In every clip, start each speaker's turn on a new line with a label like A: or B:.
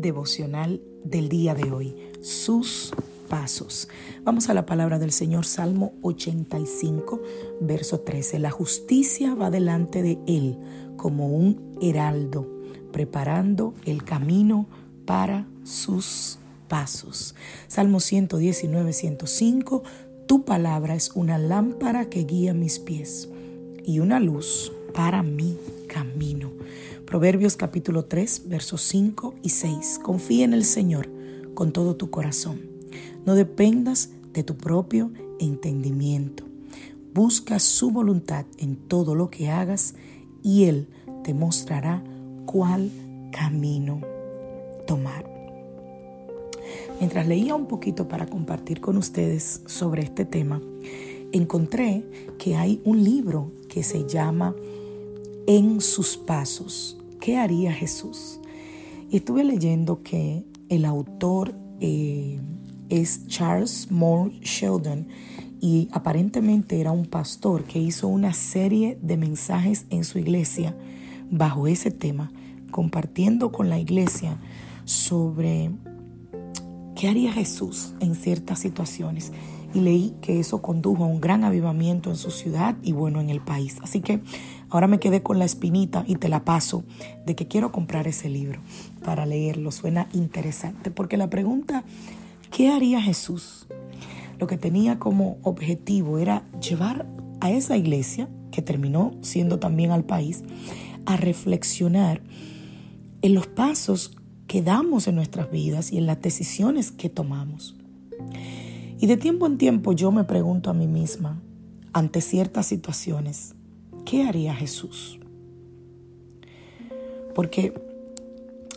A: Devocional del día de hoy, sus pasos. Vamos a la palabra del Señor, Salmo 85, verso 13. La justicia va delante de él como un heraldo, preparando el camino para sus pasos. Salmo 119, 105. Tu palabra es una lámpara que guía mis pies y una luz para mi camino. Proverbios capítulo 3, versos 5 y 6. Confía en el Señor con todo tu corazón. No dependas de tu propio entendimiento. Busca su voluntad en todo lo que hagas y Él te mostrará cuál camino tomar. Mientras leía un poquito para compartir con ustedes sobre este tema, encontré que hay un libro que se llama En sus pasos ¿Qué haría Jesús? Estuve leyendo que el autor eh, es Charles Moore Sheldon y aparentemente era un pastor que hizo una serie de mensajes en su iglesia bajo ese tema, compartiendo con la iglesia sobre qué haría Jesús en ciertas situaciones. Y leí que eso condujo a un gran avivamiento en su ciudad y bueno en el país. Así que Ahora me quedé con la espinita y te la paso de que quiero comprar ese libro para leerlo. Suena interesante porque la pregunta, ¿qué haría Jesús? Lo que tenía como objetivo era llevar a esa iglesia, que terminó siendo también al país, a reflexionar en los pasos que damos en nuestras vidas y en las decisiones que tomamos. Y de tiempo en tiempo yo me pregunto a mí misma, ante ciertas situaciones, ¿qué haría Jesús? Porque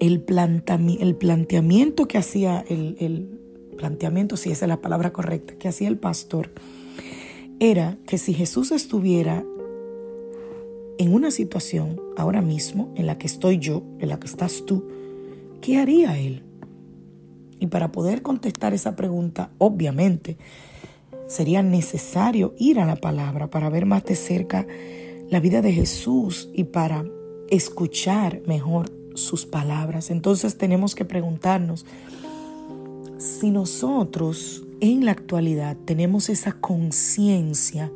A: el, planteamiento que hacía el, el planteamiento, si es la palabra correcta, que hacía el pastor, era que si Jesús estuviera en una situación ahora mismo en la que estoy yo, en la que estás tú, ¿qué haría Él? Y para poder contestar esa pregunta, obviamente, sería necesario ir a la palabra para ver más de cerca la vida de Jesús y para escuchar mejor sus palabras. Entonces tenemos que preguntarnos si nosotros en la actualidad tenemos esa conciencia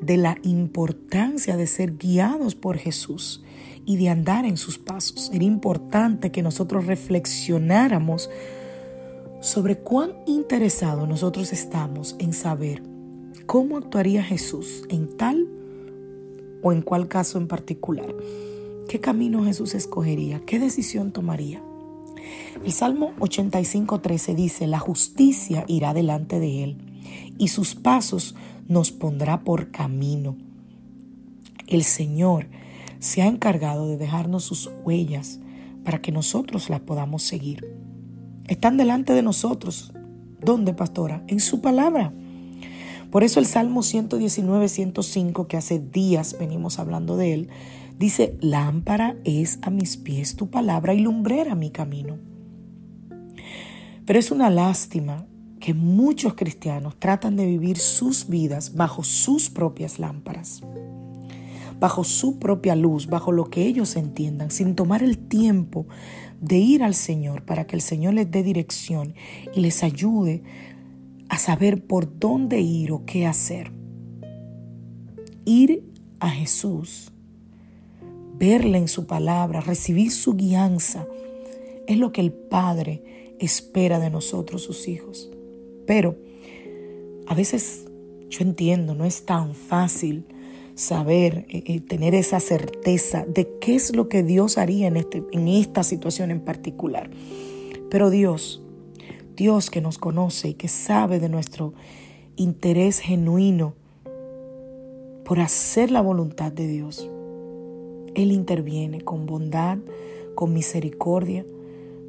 A: de la importancia de ser guiados por Jesús y de andar en sus pasos. Sería importante que nosotros reflexionáramos sobre cuán interesados nosotros estamos en saber cómo actuaría Jesús en tal o en cuál caso en particular. ¿Qué camino Jesús escogería? ¿Qué decisión tomaría? El Salmo 85.13 dice, la justicia irá delante de él y sus pasos nos pondrá por camino. El Señor se ha encargado de dejarnos sus huellas para que nosotros las podamos seguir. Están delante de nosotros. ¿Dónde, pastora? En su palabra. Por eso el Salmo 119, 105, que hace días venimos hablando de él, dice, lámpara es a mis pies tu palabra y lumbrera mi camino. Pero es una lástima que muchos cristianos tratan de vivir sus vidas bajo sus propias lámparas, bajo su propia luz, bajo lo que ellos entiendan, sin tomar el tiempo de ir al Señor para que el Señor les dé dirección y les ayude a saber por dónde ir o qué hacer. Ir a Jesús, verle en su palabra, recibir su guianza, es lo que el Padre espera de nosotros, sus hijos. Pero a veces yo entiendo, no es tan fácil saber, eh, eh, tener esa certeza de qué es lo que Dios haría en, este, en esta situación en particular. Pero Dios Dios que nos conoce y que sabe de nuestro interés genuino por hacer la voluntad de Dios. Él interviene con bondad, con misericordia,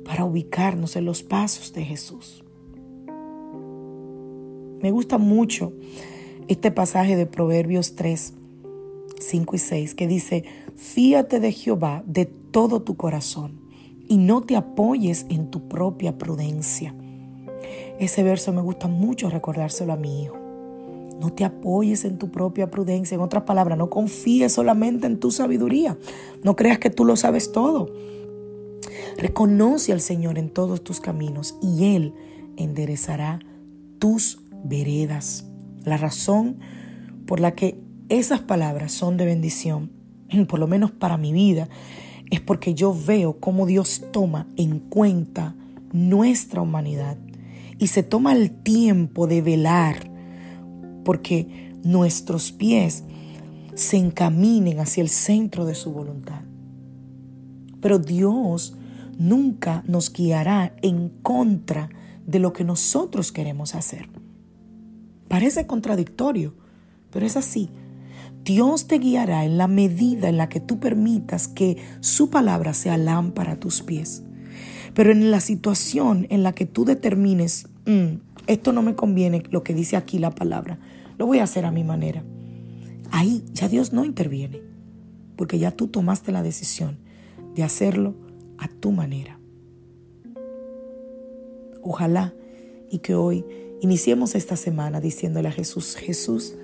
A: para ubicarnos en los pasos de Jesús. Me gusta mucho este pasaje de Proverbios 3, 5 y 6 que dice, fíate de Jehová de todo tu corazón y no te apoyes en tu propia prudencia. Ese verso me gusta mucho recordárselo a mi hijo. No te apoyes en tu propia prudencia. En otras palabras, no confíes solamente en tu sabiduría. No creas que tú lo sabes todo. Reconoce al Señor en todos tus caminos y Él enderezará tus veredas. La razón por la que esas palabras son de bendición, por lo menos para mi vida, es porque yo veo cómo Dios toma en cuenta nuestra humanidad y se toma el tiempo de velar porque nuestros pies se encaminen hacia el centro de su voluntad. Pero Dios nunca nos guiará en contra de lo que nosotros queremos hacer. Parece contradictorio, pero es así. Dios te guiará en la medida en la que tú permitas que su palabra sea lámpara a tus pies. Pero en la situación en la que tú determines, mm, esto no me conviene, lo que dice aquí la palabra, lo voy a hacer a mi manera. Ahí ya Dios no interviene, porque ya tú tomaste la decisión de hacerlo a tu manera. Ojalá y que hoy iniciemos esta semana diciéndole a Jesús, Jesús,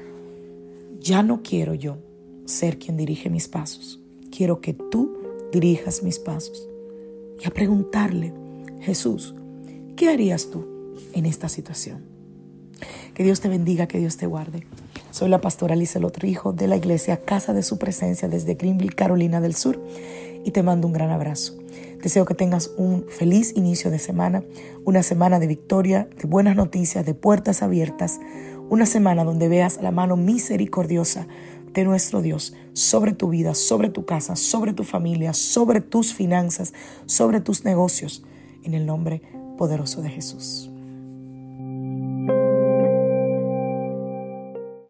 A: ya no quiero yo ser quien dirige mis pasos, quiero que tú dirijas mis pasos. Y a preguntarle, Jesús, ¿qué harías tú en esta situación? Que Dios te bendiga, que Dios te guarde. Soy la pastora Alice Hijo de la iglesia Casa de Su Presencia desde Greenville, Carolina del Sur, y te mando un gran abrazo. Deseo que tengas un feliz inicio de semana, una semana de victoria, de buenas noticias, de puertas abiertas, una semana donde veas la mano misericordiosa de nuestro Dios sobre tu vida, sobre tu casa, sobre tu familia, sobre tus finanzas, sobre tus negocios, en el nombre poderoso de Jesús.